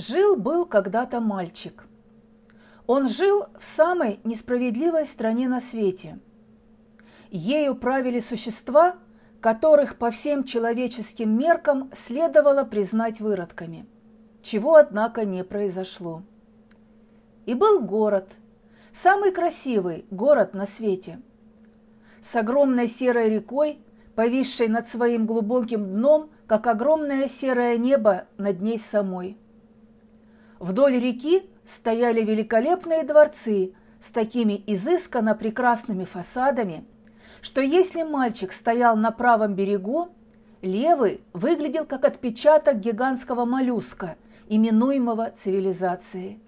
Жил-был когда-то мальчик. Он жил в самой несправедливой стране на свете. Ею правили существа, которых по всем человеческим меркам следовало признать выродками, чего, однако, не произошло. И был город, самый красивый город на свете, с огромной серой рекой, повисшей над своим глубоким дном, как огромное серое небо над ней самой. Вдоль реки стояли великолепные дворцы с такими изысканно прекрасными фасадами, что если мальчик стоял на правом берегу, левый выглядел как отпечаток гигантского моллюска, именуемого цивилизацией,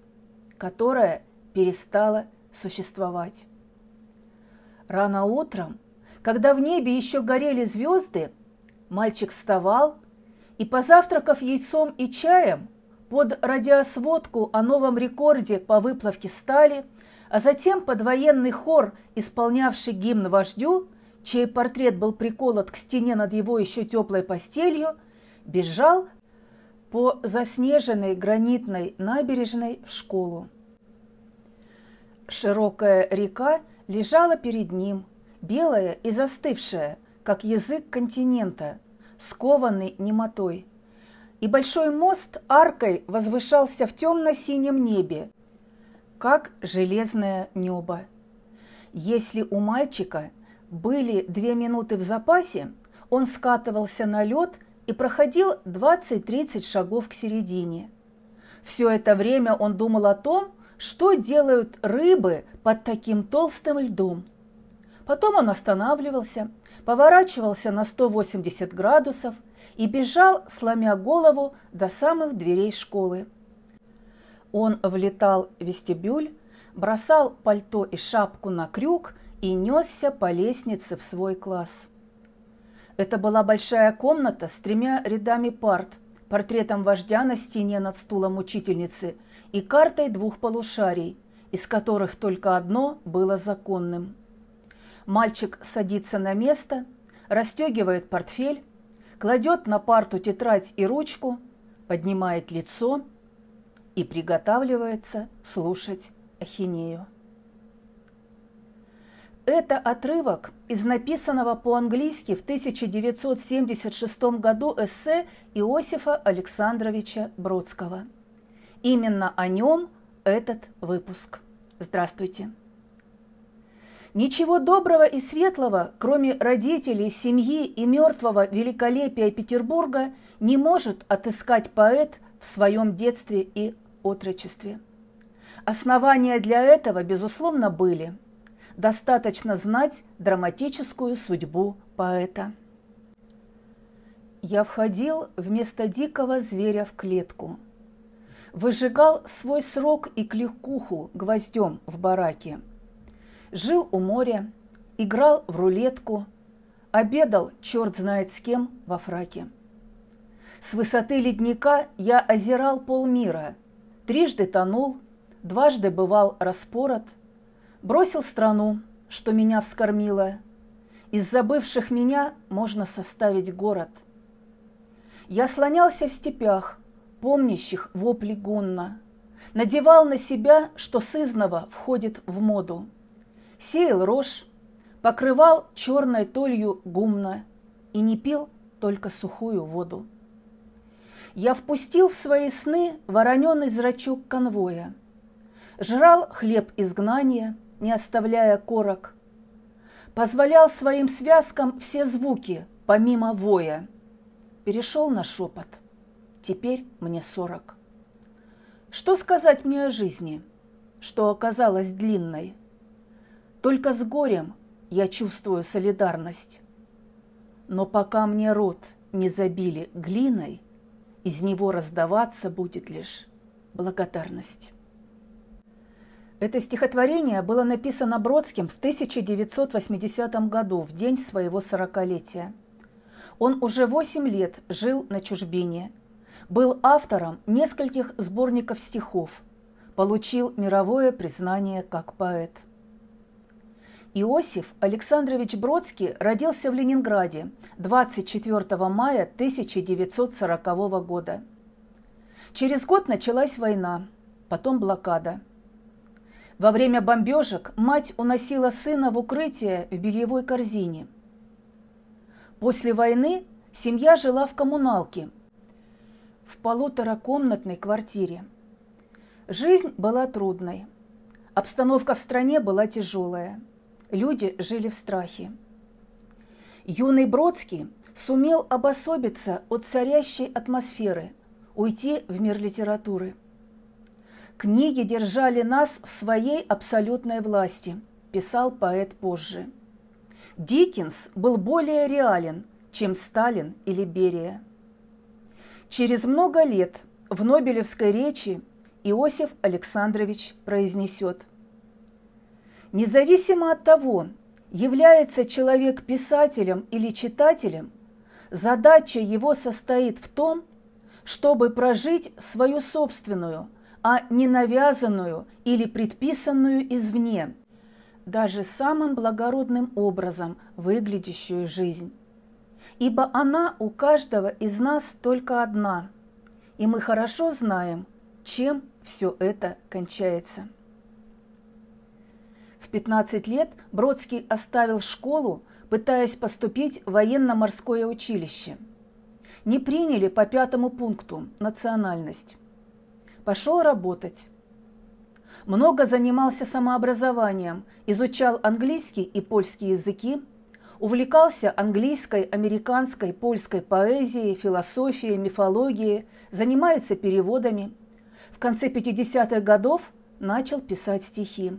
которая перестала существовать. Рано утром, когда в небе еще горели звезды, мальчик вставал и, позавтракав яйцом и чаем, под радиосводку о новом рекорде по выплавке стали, а затем под военный хор, исполнявший гимн вождю, чей портрет был приколот к стене над его еще теплой постелью, бежал по заснеженной гранитной набережной в школу. Широкая река лежала перед ним, белая и застывшая, как язык континента, скованный немотой. И большой мост аркой возвышался в темно-синем небе, как железное небо. Если у мальчика были две минуты в запасе, он скатывался на лед и проходил 20-30 шагов к середине. Все это время он думал о том, что делают рыбы под таким толстым льдом. Потом он останавливался, поворачивался на 180 градусов и бежал, сломя голову, до самых дверей школы. Он влетал в вестибюль, бросал пальто и шапку на крюк и несся по лестнице в свой класс. Это была большая комната с тремя рядами парт, портретом вождя на стене над стулом учительницы и картой двух полушарий, из которых только одно было законным. Мальчик садится на место, расстегивает портфель, кладет на парту тетрадь и ручку, поднимает лицо и приготавливается слушать ахинею. Это отрывок из написанного по-английски в 1976 году эссе Иосифа Александровича Бродского. Именно о нем этот выпуск. Здравствуйте! Ничего доброго и светлого, кроме родителей, семьи и мертвого великолепия Петербурга, не может отыскать поэт в своем детстве и отрочестве. Основания для этого, безусловно, были. Достаточно знать драматическую судьбу поэта. Я входил вместо дикого зверя в клетку. Выжигал свой срок и кликуху гвоздем в бараке – Жил у моря, играл в рулетку, обедал черт знает с кем во фраке. С высоты ледника я озирал полмира, трижды тонул, дважды бывал распорот, бросил страну, что меня вскормила. Из забывших меня можно составить город. Я слонялся в степях, помнящих вопли гунна, надевал на себя, что сызново входит в моду – сеял рожь, покрывал черной толью гумна и не пил только сухую воду. Я впустил в свои сны вороненый зрачок конвоя, жрал хлеб изгнания, не оставляя корок, позволял своим связкам все звуки, помимо воя. Перешел на шепот. Теперь мне сорок. Что сказать мне о жизни, что оказалась длинной – только с горем я чувствую солидарность. Но пока мне рот не забили глиной, из него раздаваться будет лишь благодарность. Это стихотворение было написано Бродским в 1980 году, в день своего сорокалетия. Он уже восемь лет жил на чужбине, был автором нескольких сборников стихов, получил мировое признание как поэт – Иосиф Александрович Бродский родился в Ленинграде 24 мая 1940 года. Через год началась война, потом блокада. Во время бомбежек мать уносила сына в укрытие в бельевой корзине. После войны семья жила в коммуналке, в полуторакомнатной квартире. Жизнь была трудной. Обстановка в стране была тяжелая. Люди жили в страхе. Юный Бродский сумел обособиться от царящей атмосферы, уйти в мир литературы. «Книги держали нас в своей абсолютной власти», – писал поэт позже. Диккенс был более реален, чем Сталин или Берия. Через много лет в Нобелевской речи Иосиф Александрович произнесет Независимо от того, является человек писателем или читателем, задача его состоит в том, чтобы прожить свою собственную, а не навязанную или предписанную извне, даже самым благородным образом выглядящую жизнь. Ибо она у каждого из нас только одна, и мы хорошо знаем, чем все это кончается. В 15 лет Бродский оставил школу, пытаясь поступить в военно-морское училище. Не приняли по пятому пункту национальность. Пошел работать. Много занимался самообразованием, изучал английский и польский языки, увлекался английской, американской, польской поэзией, философией, мифологией, занимается переводами – в конце 50-х годов начал писать стихи.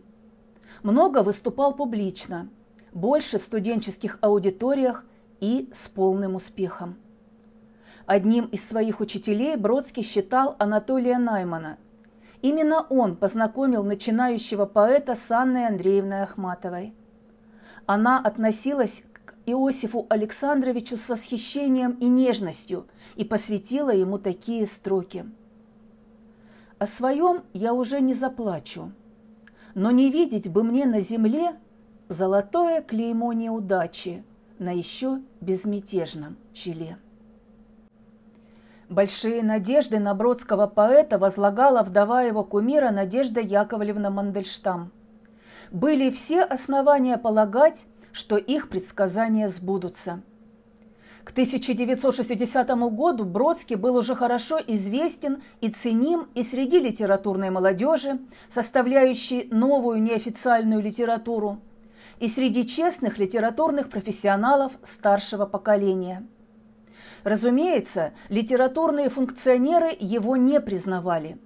Много выступал публично, больше в студенческих аудиториях и с полным успехом. Одним из своих учителей Бродский считал Анатолия Наймана. Именно он познакомил начинающего поэта с Анной Андреевной Ахматовой. Она относилась к Иосифу Александровичу с восхищением и нежностью и посвятила ему такие строки – о своем я уже не заплачу, но не видеть бы мне на земле золотое клеймо неудачи на еще безмятежном челе. Большие надежды на бродского поэта возлагала вдова его кумира Надежда Яковлевна Мандельштам. Были все основания полагать, что их предсказания сбудутся – к 1960 году Бродский был уже хорошо известен и ценим и среди литературной молодежи, составляющей новую неофициальную литературу, и среди честных литературных профессионалов старшего поколения. Разумеется, литературные функционеры его не признавали.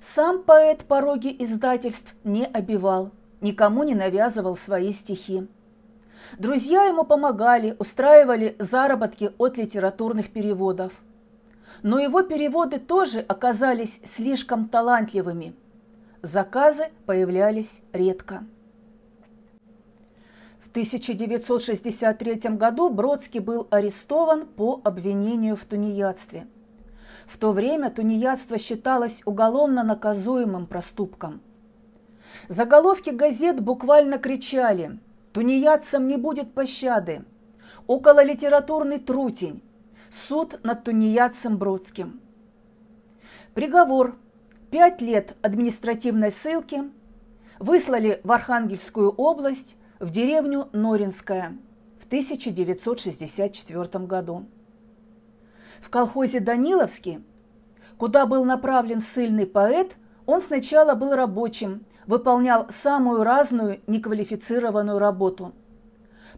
Сам поэт пороги издательств не обивал, никому не навязывал свои стихи. Друзья ему помогали, устраивали заработки от литературных переводов. Но его переводы тоже оказались слишком талантливыми. Заказы появлялись редко. В 1963 году Бродский был арестован по обвинению в тунеядстве. В то время тунеядство считалось уголовно наказуемым проступком. Заголовки газет буквально кричали – Тунеядцам не будет пощады. Около литературный трутень. Суд над тунеядцем Бродским. Приговор. Пять лет административной ссылки. Выслали в Архангельскую область, в деревню Норинская в 1964 году. В колхозе Даниловский, куда был направлен ссыльный поэт, он сначала был рабочим, выполнял самую разную неквалифицированную работу.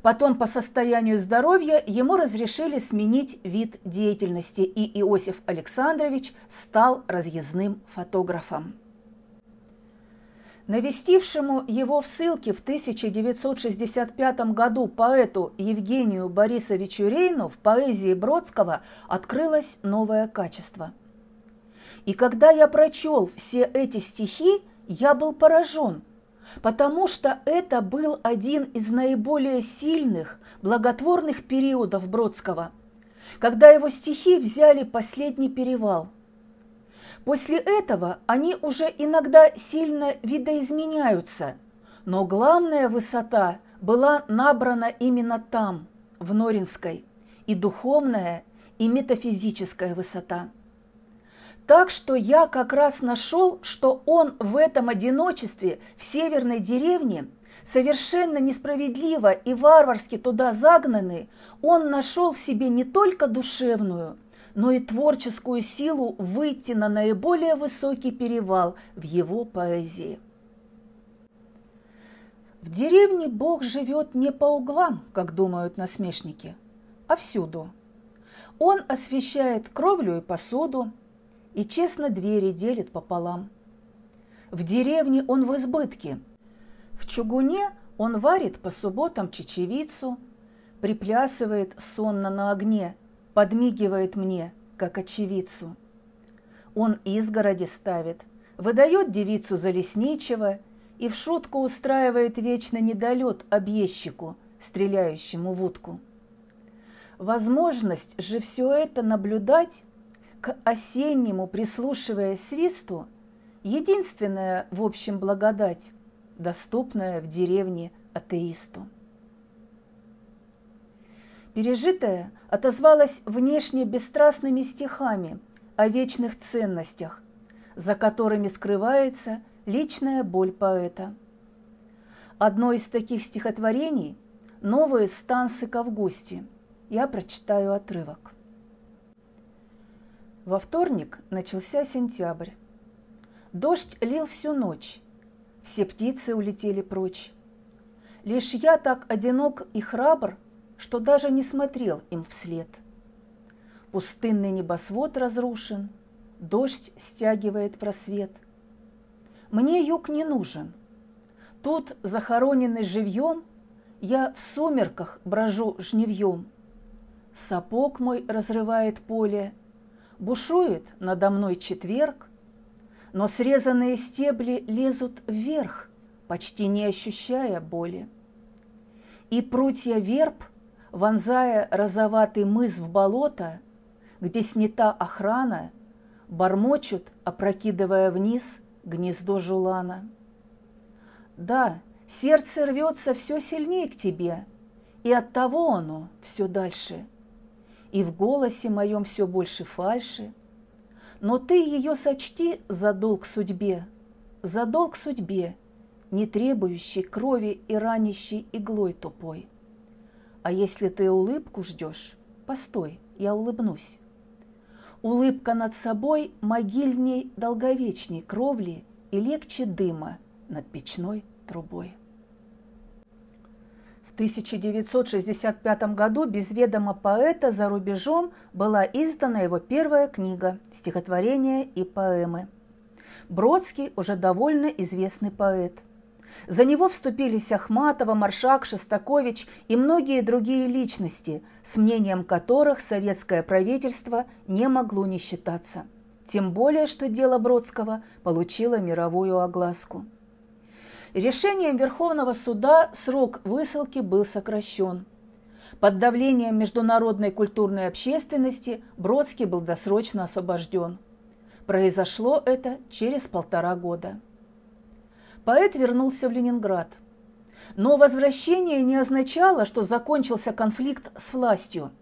Потом по состоянию здоровья ему разрешили сменить вид деятельности, и Иосиф Александрович стал разъездным фотографом. Навестившему его в ссылке в 1965 году поэту Евгению Борисовичу Рейну в поэзии Бродского открылось новое качество. И когда я прочел все эти стихи, я был поражен, потому что это был один из наиболее сильных, благотворных периодов Бродского, когда его стихи взяли последний перевал. После этого они уже иногда сильно видоизменяются, но главная высота была набрана именно там, в Норинской, и духовная, и метафизическая высота – Так что я как раз нашел, что он в этом одиночестве в северной деревне, совершенно несправедливо и варварски туда загнанный, он нашел в себе не только душевную, но и творческую силу выйти на наиболее высокий перевал в его поэзии. В деревне Бог живет не по углам, как думают насмешники, а всюду. Он освещает кровлю и посуду, и честно двери делит пополам. В деревне он в избытке. В чугуне он варит по субботам чечевицу, приплясывает сонно на огне, подмигивает мне, как очевидцу. Он изгороди ставит, выдает девицу за лесничего и в шутку устраивает вечно недолет объездчику, стреляющему в утку. Возможность же все это наблюдать к осеннему, прислушивая свисту, единственная, в общем, благодать, доступная в деревне атеисту. Пережитое отозвалось внешне бесстрастными стихами о вечных ценностях, за которыми скрывается личная боль поэта. Одно из таких стихотворений – «Новые станцы к Августе». Я прочитаю отрывок. Во вторник начался сентябрь. Дождь лил всю ночь, все птицы улетели прочь. Лишь я так одинок и храбр, что даже не смотрел им вслед. Пустынный небосвод разрушен, дождь стягивает просвет. Мне юг не нужен. Тут, захороненный живьем, я в сумерках брожу жневьем. Сапог мой разрывает поле, Бушует надо мной четверг, Но срезанные стебли лезут вверх, Почти не ощущая боли. И прутья верб, вонзая розоватый мыс в болото, Где снята охрана, Бормочут, опрокидывая вниз гнездо жулана. Да, сердце рвется все сильнее к тебе, И от того оно все дальше – и в голосе моем все больше фальши. Но ты ее сочти за долг судьбе, за долг судьбе, не требующий крови и ранящей иглой тупой. А если ты улыбку ждешь, постой, я улыбнусь. Улыбка над собой могильней долговечней кровли и легче дыма над печной трубой. 1965 году без ведома поэта за рубежом была издана его первая книга «Стихотворения и поэмы». Бродский уже довольно известный поэт. За него вступились Ахматова, Маршак, Шостакович и многие другие личности, с мнением которых советское правительство не могло не считаться. Тем более, что дело Бродского получило мировую огласку. Решением Верховного суда срок высылки был сокращен. Под давлением международной культурной общественности Бродский был досрочно освобожден. Произошло это через полтора года. Поэт вернулся в Ленинград. Но возвращение не означало, что закончился конфликт с властью.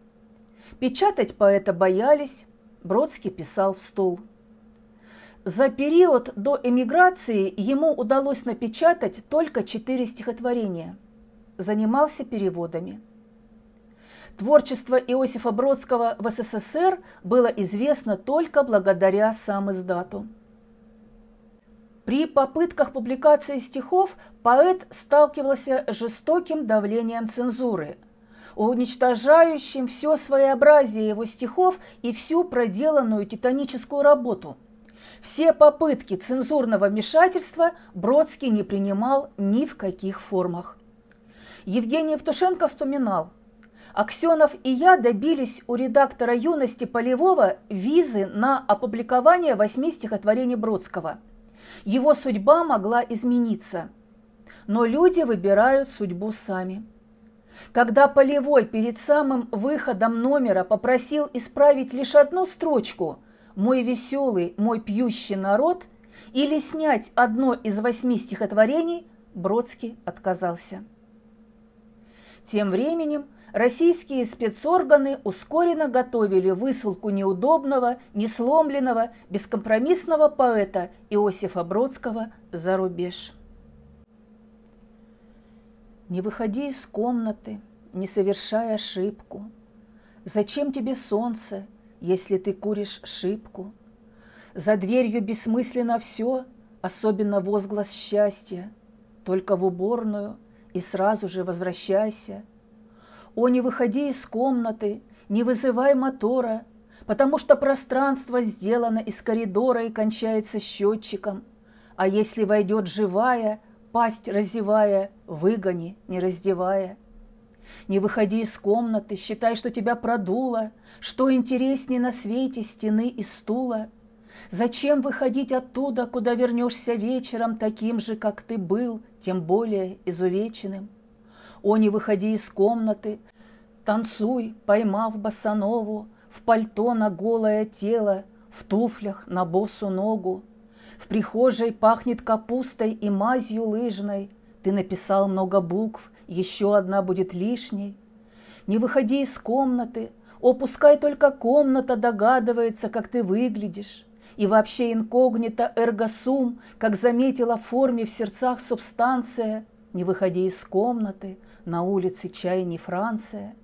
Печатать поэта боялись, Бродский писал в стол – за период до эмиграции ему удалось напечатать только четыре стихотворения. Занимался переводами. Творчество Иосифа Бродского в СССР было известно только благодаря сам издату. При попытках публикации стихов поэт сталкивался с жестоким давлением цензуры, уничтожающим все своеобразие его стихов и всю проделанную титаническую работу – все попытки цензурного вмешательства Бродский не принимал ни в каких формах. Евгений Евтушенко вспоминал, Аксенов и я добились у редактора «Юности» Полевого визы на опубликование восьми стихотворений Бродского. Его судьба могла измениться. Но люди выбирают судьбу сами. Когда Полевой перед самым выходом номера попросил исправить лишь одну строчку – мой веселый, мой пьющий народ или снять одно из восьми стихотворений, Бродский отказался. Тем временем российские спецорганы ускоренно готовили высылку неудобного, несломленного, бескомпромиссного поэта Иосифа Бродского за рубеж. Не выходи из комнаты, не совершай ошибку. Зачем тебе солнце, если ты куришь шибку? За дверью бессмысленно все, особенно возглас счастья. Только в уборную и сразу же возвращайся. О, не выходи из комнаты, не вызывай мотора, потому что пространство сделано из коридора и кончается счетчиком. А если войдет живая, пасть разевая, выгони, не раздевая. Не выходи из комнаты, считай, что тебя продуло, что интересней на свете стены и стула – Зачем выходить оттуда, куда вернешься вечером таким же, как ты был, тем более изувеченным? О, не выходи из комнаты, танцуй, поймав босанову, в пальто на голое тело, в туфлях на босу ногу. В прихожей пахнет капустой и мазью лыжной. Ты написал много букв, еще одна будет лишней. Не выходи из комнаты, о, пускай только комната догадывается, как ты выглядишь. И вообще инкогнито эргосум, как заметила в форме в сердцах субстанция, не выходя из комнаты, на улице чай не Франция.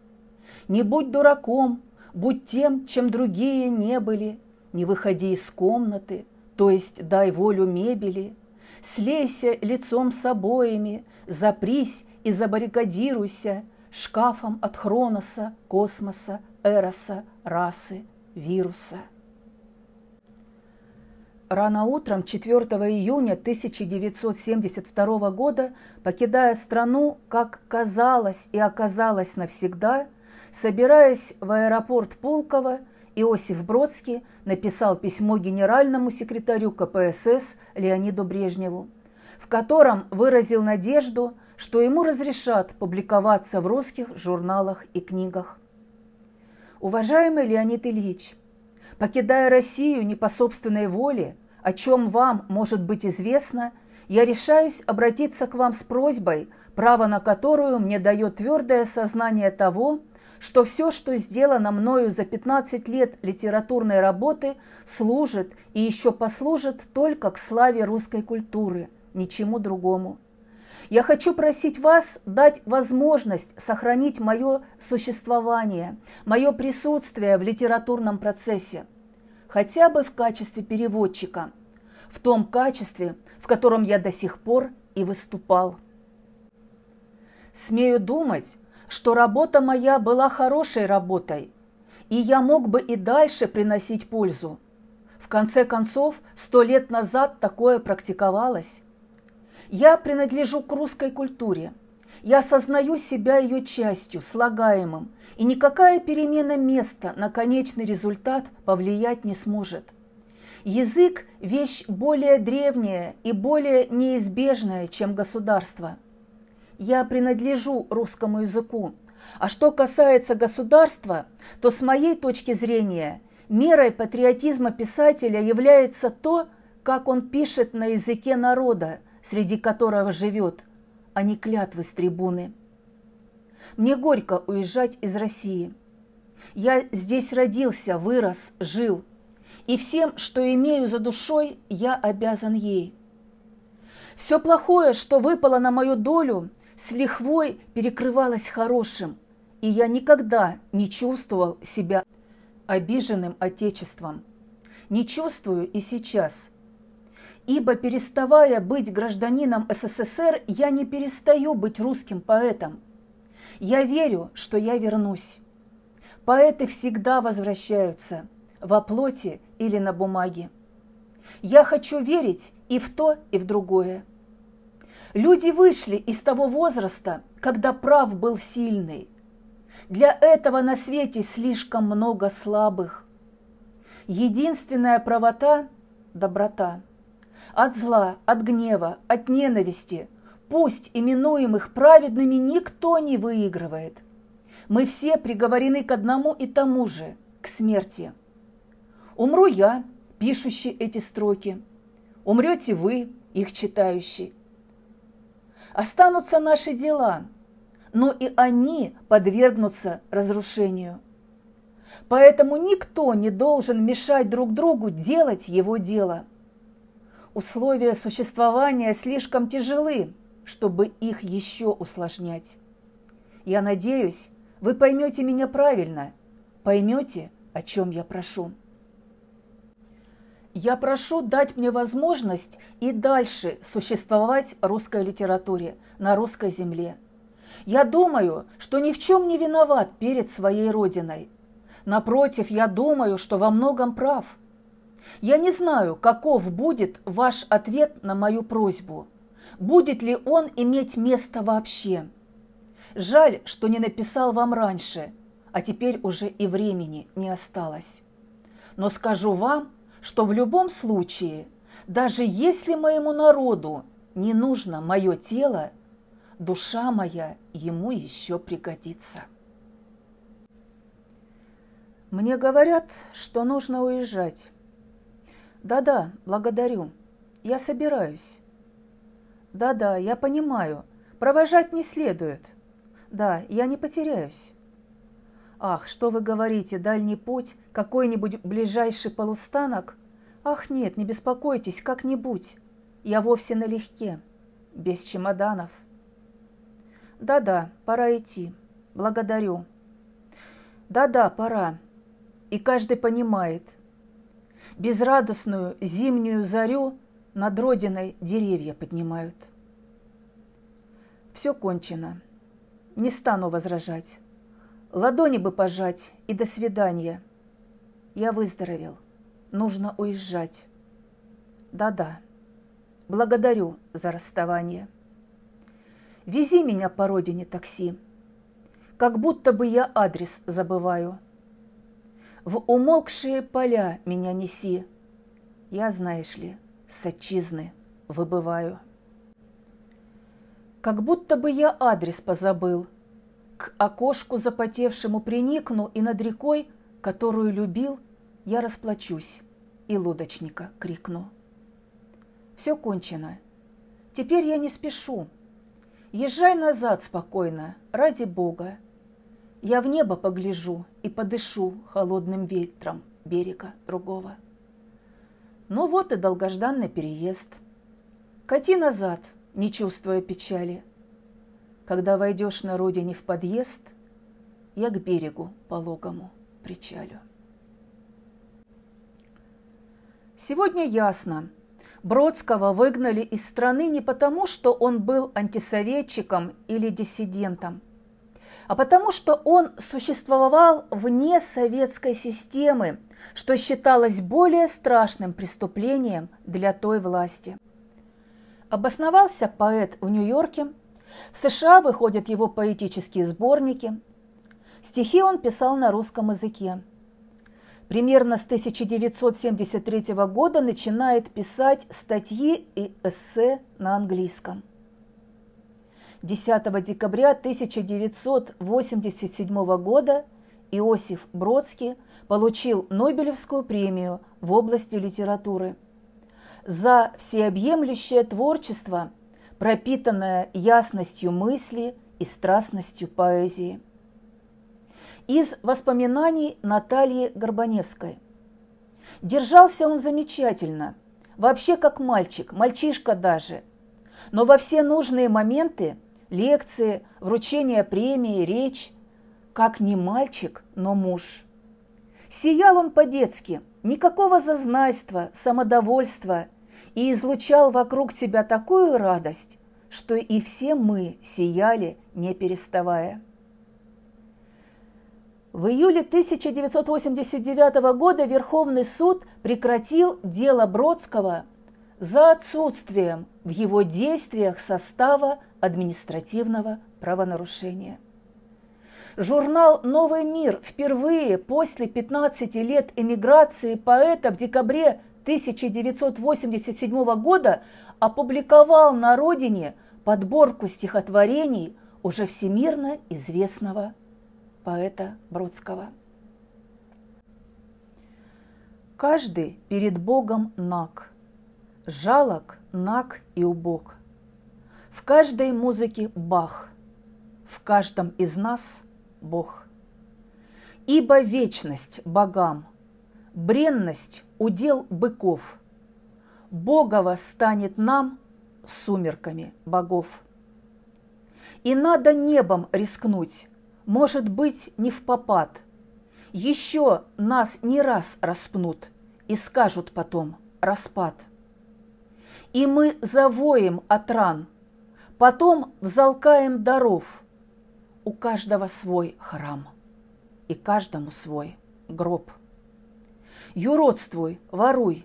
Не будь дураком, будь тем, чем другие не были, не выходи из комнаты, то есть дай волю мебели, слейся лицом с обоями, запрись и забаррикадируйся шкафом от хроноса, космоса, эроса, расы, вируса. Рано утром 4 июня 1972 года, покидая страну, как казалось и оказалось навсегда, собираясь в аэропорт Пулково, Иосиф Бродский написал письмо генеральному секретарю КПСС Леониду Брежневу, в котором выразил надежду, что ему разрешат публиковаться в русских журналах и книгах. Уважаемый Леонид Ильич, Покидая Россию не по собственной воле, о чем вам может быть известно, я решаюсь обратиться к вам с просьбой, право на которую мне дает твердое сознание того, что все, что сделано мною за 15 лет литературной работы, служит и еще послужит только к славе русской культуры, ничему другому. Я хочу просить вас дать возможность сохранить мое существование, мое присутствие в литературном процессе, хотя бы в качестве переводчика, в том качестве, в котором я до сих пор и выступал. Смею думать, что работа моя была хорошей работой, и я мог бы и дальше приносить пользу. В конце концов, сто лет назад такое практиковалось. Я принадлежу к русской культуре. Я осознаю себя ее частью, слагаемым, и никакая перемена места на конечный результат повлиять не сможет. Язык – вещь более древняя и более неизбежная, чем государство. Я принадлежу русскому языку, а что касается государства, то с моей точки зрения мерой патриотизма писателя является то, как он пишет на языке народа, среди которого живет, а не клятвы с трибуны. Мне горько уезжать из России. Я здесь родился, вырос, жил, и всем, что имею за душой, я обязан ей. Все плохое, что выпало на мою долю, с лихвой перекрывалось хорошим, и я никогда не чувствовал себя обиженным Отечеством. Не чувствую и сейчас – ибо переставая быть гражданином СССР, я не перестаю быть русским поэтом. Я верю, что я вернусь. Поэты всегда возвращаются, во плоти или на бумаге. Я хочу верить и в то, и в другое. Люди вышли из того возраста, когда прав был сильный. Для этого на свете слишком много слабых. Единственная правота – доброта от зла, от гнева, от ненависти. Пусть именуемых праведными никто не выигрывает. Мы все приговорены к одному и тому же, к смерти. Умру я, пишущий эти строки. Умрете вы, их читающий. Останутся наши дела, но и они подвергнутся разрушению. Поэтому никто не должен мешать друг другу делать его дело. Условия существования слишком тяжелы, чтобы их еще усложнять. Я надеюсь, вы поймете меня правильно, поймете, о чем я прошу. Я прошу дать мне возможность и дальше существовать русской литературе на русской земле. Я думаю, что ни в чем не виноват перед своей родиной. Напротив, я думаю, что во многом прав. Я не знаю, каков будет ваш ответ на мою просьбу. Будет ли он иметь место вообще? Жаль, что не написал вам раньше, а теперь уже и времени не осталось. Но скажу вам, что в любом случае, даже если моему народу не нужно мое тело, душа моя ему еще пригодится. Мне говорят, что нужно уезжать. Да-да, благодарю. Я собираюсь. Да-да, я понимаю. Провожать не следует. Да, я не потеряюсь. Ах, что вы говорите, дальний путь, какой-нибудь ближайший полустанок? Ах, нет, не беспокойтесь, как-нибудь. Я вовсе налегке, без чемоданов. Да-да, пора идти. Благодарю. Да-да, пора. И каждый понимает. Безрадостную зимнюю зарю над родиной деревья поднимают. Все кончено. Не стану возражать. Ладони бы пожать и до свидания. Я выздоровел. Нужно уезжать. Да-да. Благодарю за расставание. Вези меня по родине такси. Как будто бы я адрес забываю. В умолкшие поля меня неси. Я, знаешь ли, с отчизны выбываю. Как будто бы я адрес позабыл – к окошку запотевшему приникну, и над рекой, которую любил, я расплачусь, и лодочника крикну. Все кончено. Теперь я не спешу. Езжай назад спокойно, ради Бога. Я в небо погляжу и подышу холодным ветром берега другого. Ну вот и долгожданный переезд. Кати назад, не чувствуя печали. Когда войдешь на родине в подъезд, я к берегу пологому причалю. Сегодня ясно. Бродского выгнали из страны не потому, что он был антисоветчиком или диссидентом, а потому что он существовал вне советской системы, что считалось более страшным преступлением для той власти. Обосновался поэт в Нью-Йорке – в США выходят его поэтические сборники. Стихи он писал на русском языке. Примерно с 1973 года начинает писать статьи и эссе на английском. 10 декабря 1987 года Иосиф Бродский получил Нобелевскую премию в области литературы за всеобъемлющее творчество – пропитанная ясностью мысли и страстностью поэзии. Из воспоминаний Натальи Горбаневской. Держался он замечательно, вообще как мальчик, мальчишка даже. Но во все нужные моменты, лекции, вручение премии, речь, как не мальчик, но муж. Сиял он по-детски, никакого зазнайства, самодовольства – и излучал вокруг себя такую радость, что и все мы сияли, не переставая. В июле 1989 года Верховный суд прекратил дело Бродского за отсутствием в его действиях состава административного правонарушения. Журнал «Новый мир» впервые после 15 лет эмиграции поэта в декабре 1987 года опубликовал на родине подборку стихотворений уже всемирно известного поэта Бродского. Каждый перед Богом наг, жалок, наг и убог. В каждой музыке бах, в каждом из нас Бог. Ибо вечность богам, бренность удел быков, Богова станет нам сумерками богов. И надо небом рискнуть, может быть, не в попад. Еще нас не раз распнут и скажут потом распад. И мы завоем от ран, потом взалкаем даров. У каждого свой храм и каждому свой гроб. Юродствуй, воруй,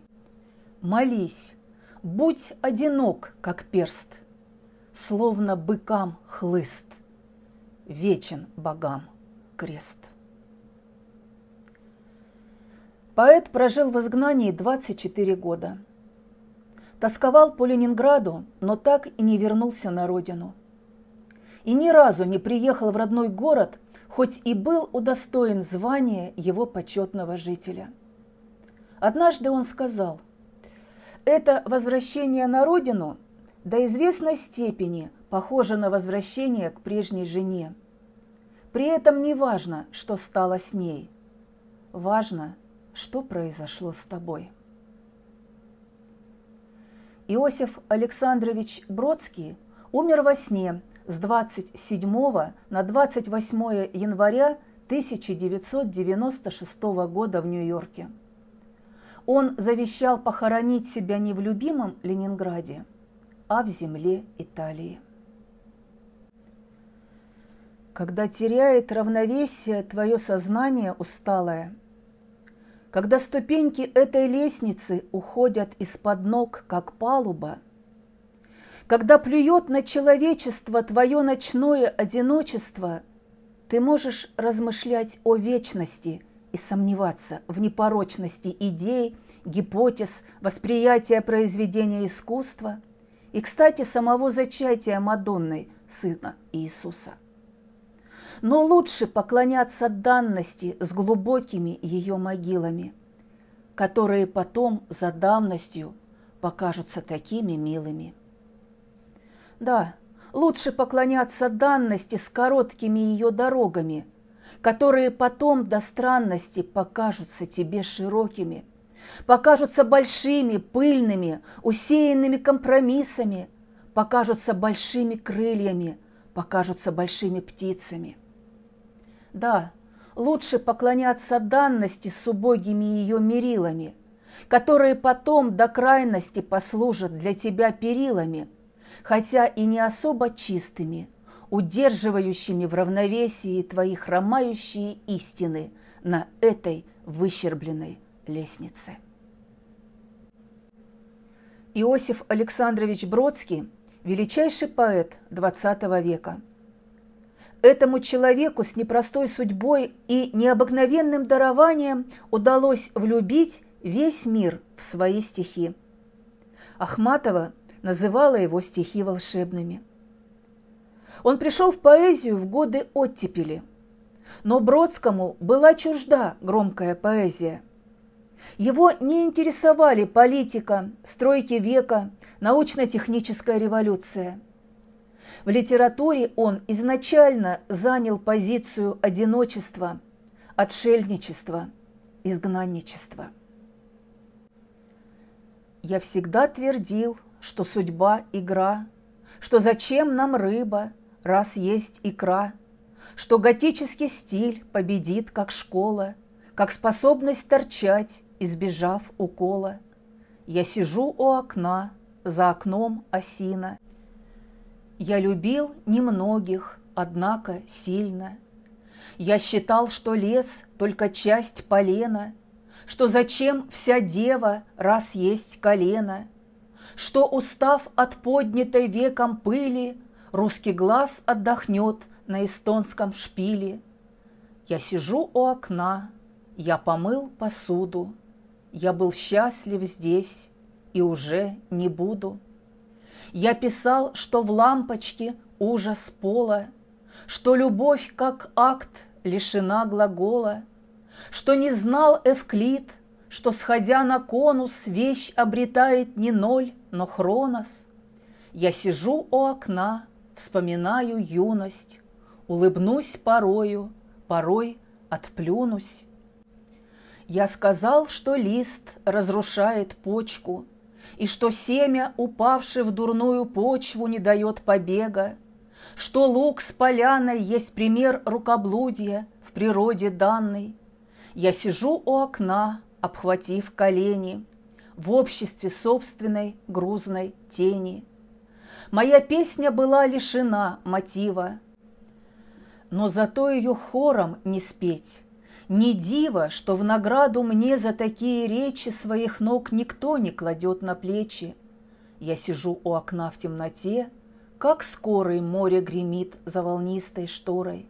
молись, будь одинок, как перст, Словно быкам хлыст, вечен богам крест. Поэт прожил в изгнании 24 года. Тосковал по Ленинграду, но так и не вернулся на родину. И ни разу не приехал в родной город, хоть и был удостоен звания его почетного жителя. Однажды он сказал, «Это возвращение на родину до известной степени похоже на возвращение к прежней жене. При этом не важно, что стало с ней. Важно, что произошло с тобой. Иосиф Александрович Бродский умер во сне с 27 на 28 января 1996 года в Нью-Йорке. Он завещал похоронить себя не в любимом Ленинграде, а в земле Италии. Когда теряет равновесие твое сознание усталое – когда ступеньки этой лестницы уходят из-под ног, как палуба, когда плюет на человечество твое ночное одиночество, ты можешь размышлять о вечности и сомневаться в непорочности идей, гипотез, восприятия произведения искусства и, кстати, самого зачатия Мадонны, Сына Иисуса но лучше поклоняться данности с глубокими ее могилами, которые потом за давностью покажутся такими милыми. Да, лучше поклоняться данности с короткими ее дорогами, которые потом до странности покажутся тебе широкими, покажутся большими, пыльными, усеянными компромиссами, покажутся большими крыльями, покажутся большими птицами – да, лучше поклоняться данности с убогими ее мерилами, которые потом до крайности послужат для тебя перилами, хотя и не особо чистыми, удерживающими в равновесии твои хромающие истины на этой выщербленной лестнице. Иосиф Александрович Бродский – величайший поэт XX века – Этому человеку с непростой судьбой и необыкновенным дарованием удалось влюбить весь мир в свои стихи. Ахматова называла его стихи волшебными. Он пришел в поэзию в годы оттепели, но Бродскому была чужда громкая поэзия. Его не интересовали политика, стройки века, научно-техническая революция – в литературе он изначально занял позицию одиночества, отшельничества, изгнанничества. Я всегда твердил, что судьба – игра, что зачем нам рыба, раз есть икра, что готический стиль победит как школа, как способность торчать, избежав укола. Я сижу у окна, за окном осина, я любил немногих, однако сильно. Я считал, что лес – только часть полена, Что зачем вся дева, раз есть колено, Что, устав от поднятой веком пыли, Русский глаз отдохнет на эстонском шпиле. Я сижу у окна, я помыл посуду, Я был счастлив здесь и уже не буду. Я писал, что в лампочке ужас пола, Что любовь, как акт, лишена глагола, Что не знал Эвклид, что, сходя на конус, Вещь обретает не ноль, но хронос. Я сижу у окна, вспоминаю юность, улыбнусь порою, порой отплюнусь. Я сказал, что лист разрушает почку, И что семя, упавшее в дурную почву, не дает побега, Что лук с поляной есть пример рукоблудия в природе данной. Я сижу у окна, обхватив колени, В обществе собственной грузной тени. Моя песня была лишена мотива, Но зато ее хором не спеть, не диво, что в награду мне за такие речи своих ног никто не кладет на плечи. Я сижу у окна в темноте, как скорый море гремит за волнистой шторой.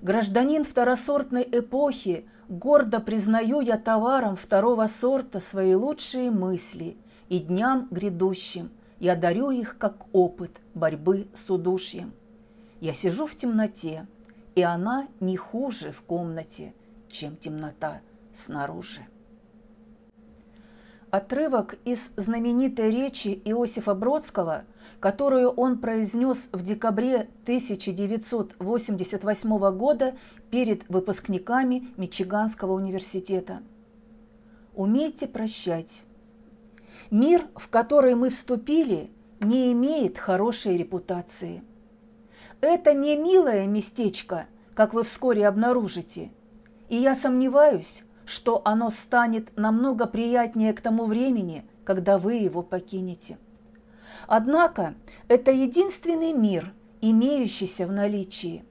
Гражданин второсортной эпохи, гордо признаю я товаром второго сорта свои лучшие мысли, и дням грядущим я дарю их как опыт борьбы с удушьем. Я сижу в темноте, и она не хуже в комнате, чем темнота снаружи. Отрывок из знаменитой речи Иосифа Бродского, которую он произнес в декабре 1988 года перед выпускниками Мичиганского университета. «Умейте прощать. Мир, в который мы вступили, не имеет хорошей репутации. Это не милое местечко, как вы вскоре обнаружите – и я сомневаюсь, что оно станет намного приятнее к тому времени, когда вы его покинете. Однако это единственный мир, имеющийся в наличии.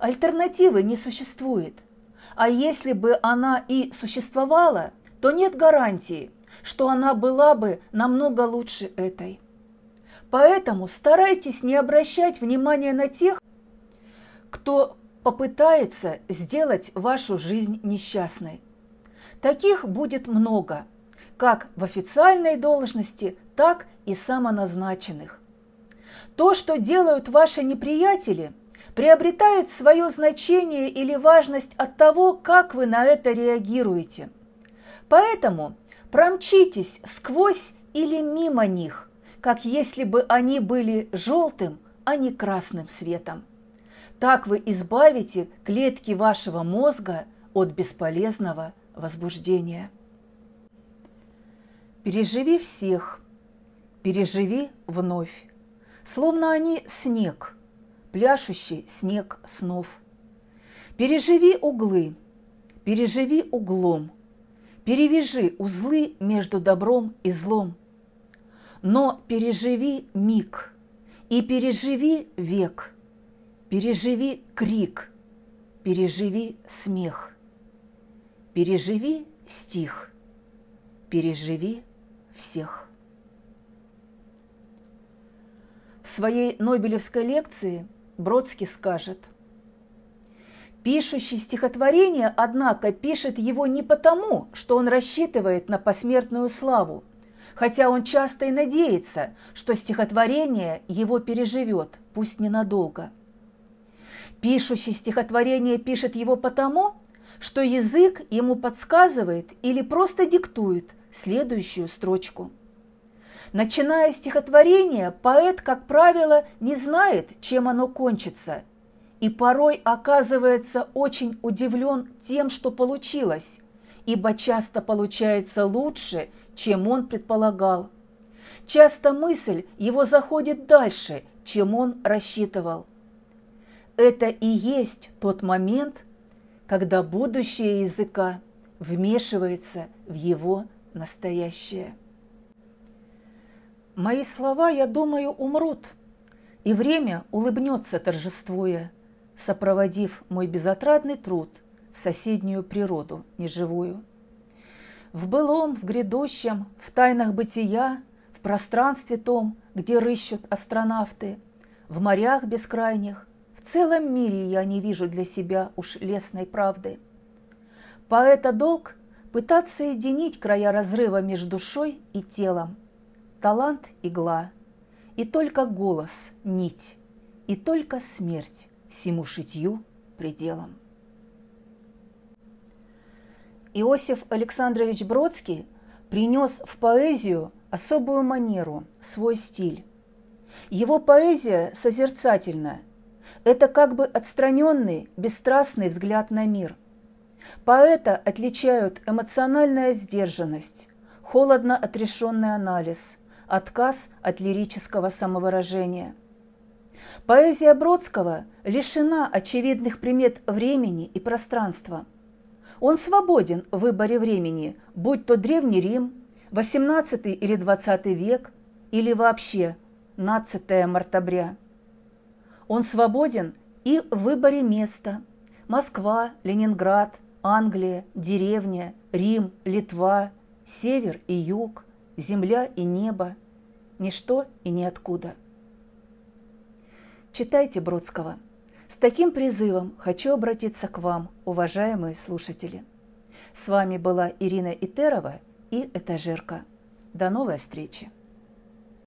Альтернативы не существует. А если бы она и существовала, то нет гарантии, что она была бы намного лучше этой. Поэтому старайтесь не обращать внимания на тех, кто попытается сделать вашу жизнь несчастной. Таких будет много, как в официальной должности, так и самоназначенных. То, что делают ваши неприятели, приобретает свое значение или важность от того, как вы на это реагируете. Поэтому промчитесь сквозь или мимо них, как если бы они были желтым, а не красным светом. Так вы избавите клетки вашего мозга от бесполезного возбуждения. Переживи всех, переживи вновь, словно они снег, пляшущий снег снов. Переживи углы, переживи углом, перевяжи узлы между добром и злом. Но переживи миг и переживи век – Переживи крик, переживи смех, переживи стих, переживи всех. В своей Нобелевской лекции Бродский скажет, Пишущий стихотворение, однако, пишет его не потому, что он рассчитывает на посмертную славу, хотя он часто и надеется, что стихотворение его переживет, пусть ненадолго – Пишущий стихотворение пишет его потому, что язык ему подсказывает или просто диктует следующую строчку. Начиная стихотворение, поэт, как правило, не знает, чем оно кончится, и порой оказывается очень удивлен тем, что получилось, ибо часто получается лучше, чем он предполагал. Часто мысль его заходит дальше, чем он рассчитывал – это и есть тот момент, когда будущее языка вмешивается в его настоящее. Мои слова, я думаю, умрут, и время улыбнется торжествуя, сопроводив мой безотрадный труд в соседнюю природу неживую. В былом, в грядущем, в тайнах бытия, в пространстве том, где рыщут астронавты, в морях бескрайних, в целом мире я не вижу для себя уж лесной правды. Поэта долг пытаться соединить края разрыва между душой и телом. Талант – игла, и только голос – нить, и только смерть всему шитью пределом. Иосиф Александрович Бродский принес в поэзию особую манеру, свой стиль. Его поэзия созерцательна, Это как бы отстраненный, бесстрастный взгляд на мир. Поэта отличают эмоциональная сдержанность, холодно отрешенный анализ, отказ от лирического самовыражения. Поэзия Бродского лишена очевидных примет времени и пространства. Он свободен в выборе времени, будь то Древний Рим, XVIII или XX век, или вообще нацатое мартабря. Он свободен и в выборе места – Москва, Ленинград, Англия, деревня, Рим, Литва, север и юг, земля и небо, ничто и ниоткуда. Читайте Бродского. С таким призывом хочу обратиться к вам, уважаемые слушатели. С вами была Ирина Итерова и Этажерка. До новой встречи!